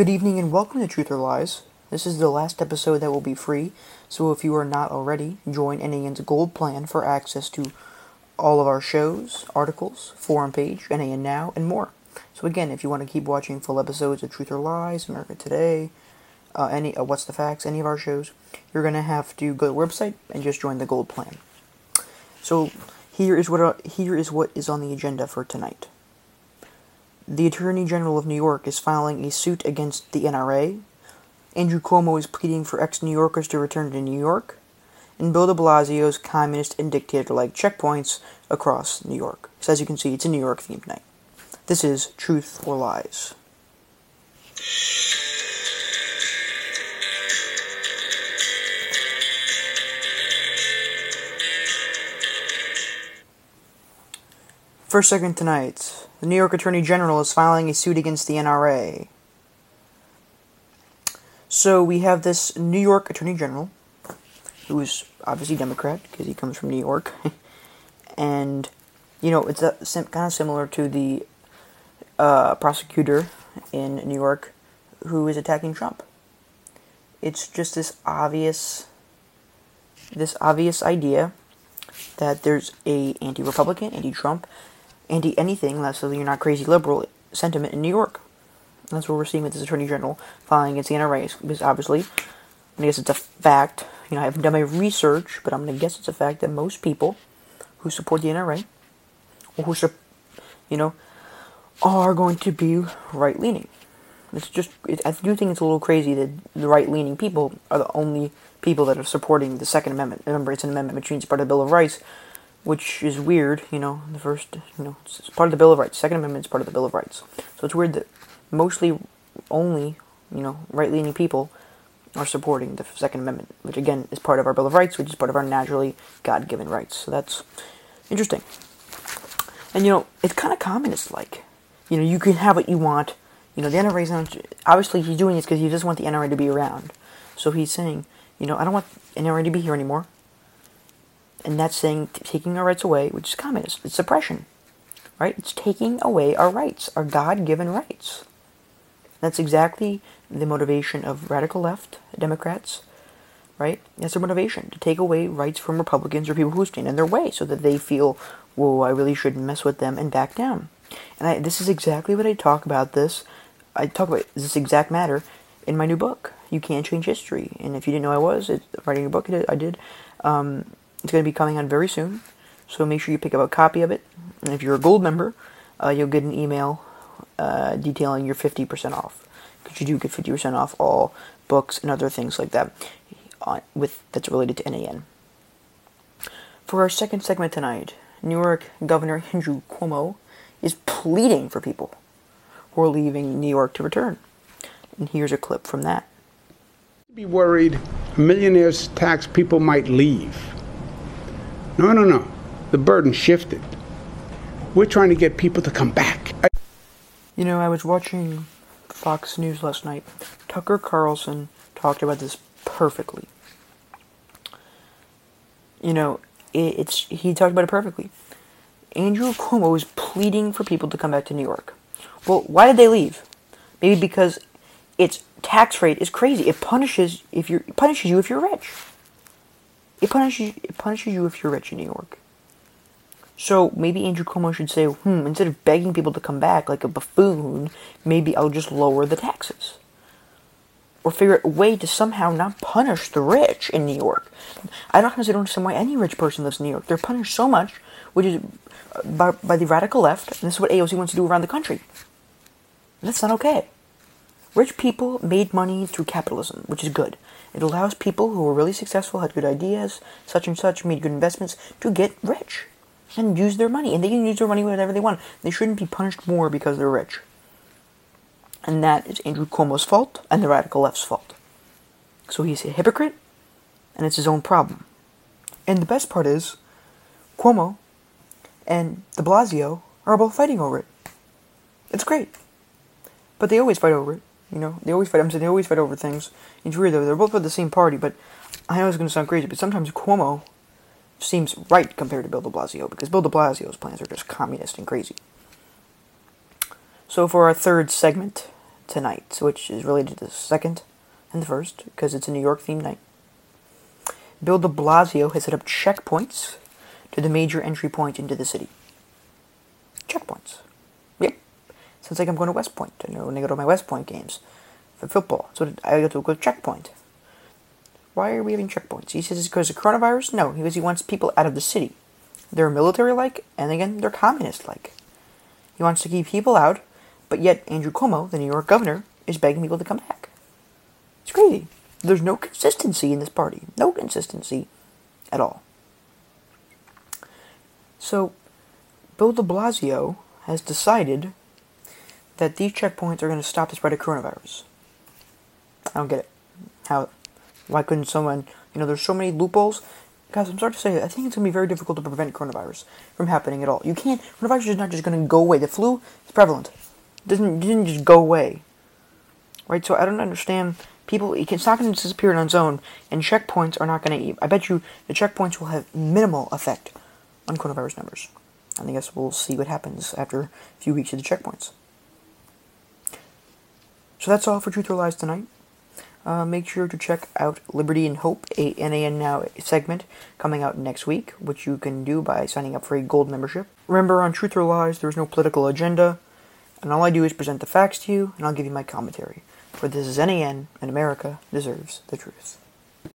Good evening and welcome to Truth or Lies. This is the last episode that will be free, so if you are not already, join NAN's Gold Plan for access to all of our shows, articles, forum page, NAN Now, and more. So again, if you want to keep watching full episodes of Truth or Lies, America Today, uh, any uh, What's the Facts, any of our shows, you're gonna have to go to the website and just join the Gold Plan. So here is what uh, here is what is on the agenda for tonight. The Attorney General of New York is filing a suit against the NRA. Andrew Cuomo is pleading for ex New Yorkers to return to New York. And Bill de Blasio's communist and dictator like checkpoints across New York. So, as you can see, it's a New York themed night. This is Truth or Lies. First segment tonight. The New York Attorney General is filing a suit against the NRA. So we have this New York Attorney General, who is obviously Democrat because he comes from New York, and you know it's a, kind of similar to the uh, prosecutor in New York who is attacking Trump. It's just this obvious, this obvious idea that there's a anti-Republican, anti-Trump, anti anything less unless you're not crazy liberal sentiment in New York. That's what we're seeing with this Attorney General filing against the NRA. Because obviously, I guess it's a fact. You know, I haven't done my research, but I'm going to guess it's a fact that most people who support the NRA, or who, you know, are going to be right leaning. It's just, it, I do think it's a little crazy that the right leaning people are the only people that are supporting the Second Amendment. Remember, it's an amendment which means part of the Bill of Rights, which is weird, you know, the first, you know, it's part of the Bill of Rights. Second Amendment is part of the Bill of Rights. So it's weird that mostly only, you know, right-leaning people are supporting the Second Amendment, which again is part of our Bill of Rights, which is part of our naturally God-given rights. So that's interesting. And you know, it's kind of communist-like. You know, you can have what you want. You know, the NRA is obviously he's doing this because he doesn't want the NRA to be around. So he's saying, you know, I don't want NRA to be here anymore and that's saying taking our rights away, which is communist. It's suppression, right? It's taking away our rights, our God-given rights. That's exactly the motivation of radical left Democrats, right? That's their motivation to take away rights from Republicans or people who stand in their way, so that they feel, "Whoa, I really shouldn't mess with them," and back down. And I, this is exactly what I talk about. This I talk about this exact matter in my new book. You can't change history, and if you didn't know I was it, writing a book, I did. Um, it's going to be coming out very soon, so make sure you pick up a copy of it. And if you're a gold member, uh, you'll get an email uh, detailing your 50% off. Because you do get 50% off all books and other things like that on, with that's related to NAN. For our second segment tonight, New York Governor Andrew Cuomo is pleading for people who are leaving New York to return. And here's a clip from that. Be worried millionaires tax people might leave. No, no, no. The burden shifted. We're trying to get people to come back. I- you know, I was watching Fox News last night. Tucker Carlson talked about this perfectly. You know, it, it's he talked about it perfectly. Andrew Cuomo is pleading for people to come back to New York. Well, why did they leave? Maybe because its tax rate is crazy. It punishes if you punishes you if you're rich. It punishes it punishes you if you're rich in New York. So maybe Andrew Cuomo should say, hmm, instead of begging people to come back like a buffoon, maybe I'll just lower the taxes. Or figure out a way to somehow not punish the rich in New York. I don't understand why any rich person lives in New York. They're punished so much, which is uh, by, by the radical left, and this is what AOC wants to do around the country. That's not okay. Rich people made money through capitalism, which is good. It allows people who were really successful, had good ideas, such and such, made good investments, to get rich and use their money. And they can use their money whatever they want. They shouldn't be punished more because they're rich. And that is Andrew Cuomo's fault and the radical left's fault. So he's a hypocrite, and it's his own problem. And the best part is, Cuomo and de Blasio are both fighting over it. It's great. But they always fight over it. You know, they always fight. I'm saying they always fight over things. It's weird though. They're both with the same party, but I know it's going to sound crazy, but sometimes Cuomo seems right compared to Bill De Blasio because Bill De Blasio's plans are just communist and crazy. So for our third segment tonight, which is related to the second and the first, because it's a New York themed night. Bill de Blasio has set up checkpoints to the major entry point into the city. Checkpoints. Yep. Sounds like I'm going to West Point. Know when I go to my West Point games for football. So I go to a good checkpoint. Why are we having checkpoints? He says it's because of coronavirus? No, because he wants people out of the city. They're military like, and again, they're communist like. He wants to keep people out, but yet Andrew Cuomo, the New York governor, is begging people to come back. It's crazy. There's no consistency in this party. No consistency at all. So, Bill de Blasio has decided that these checkpoints are going to stop the spread of coronavirus. I don't get it. How? Why couldn't someone? You know, there's so many loopholes. Guys, I'm sorry to say, I think it's going to be very difficult to prevent coronavirus from happening at all. You can't. Coronavirus is not just going to go away. The flu is prevalent. It doesn't didn't just go away. Right? So I don't understand. People, it's not going to disappear on its own, and checkpoints are not going to. I bet you the checkpoints will have minimal effect on coronavirus numbers. I guess we'll see what happens after a few weeks of the checkpoints. So that's all for Truth or Lies tonight. Uh, make sure to check out Liberty and Hope, a NAN Now segment coming out next week, which you can do by signing up for a gold membership. Remember, on Truth or Lies, there's no political agenda, and all I do is present the facts to you, and I'll give you my commentary. For this is NAN, and America deserves the truth.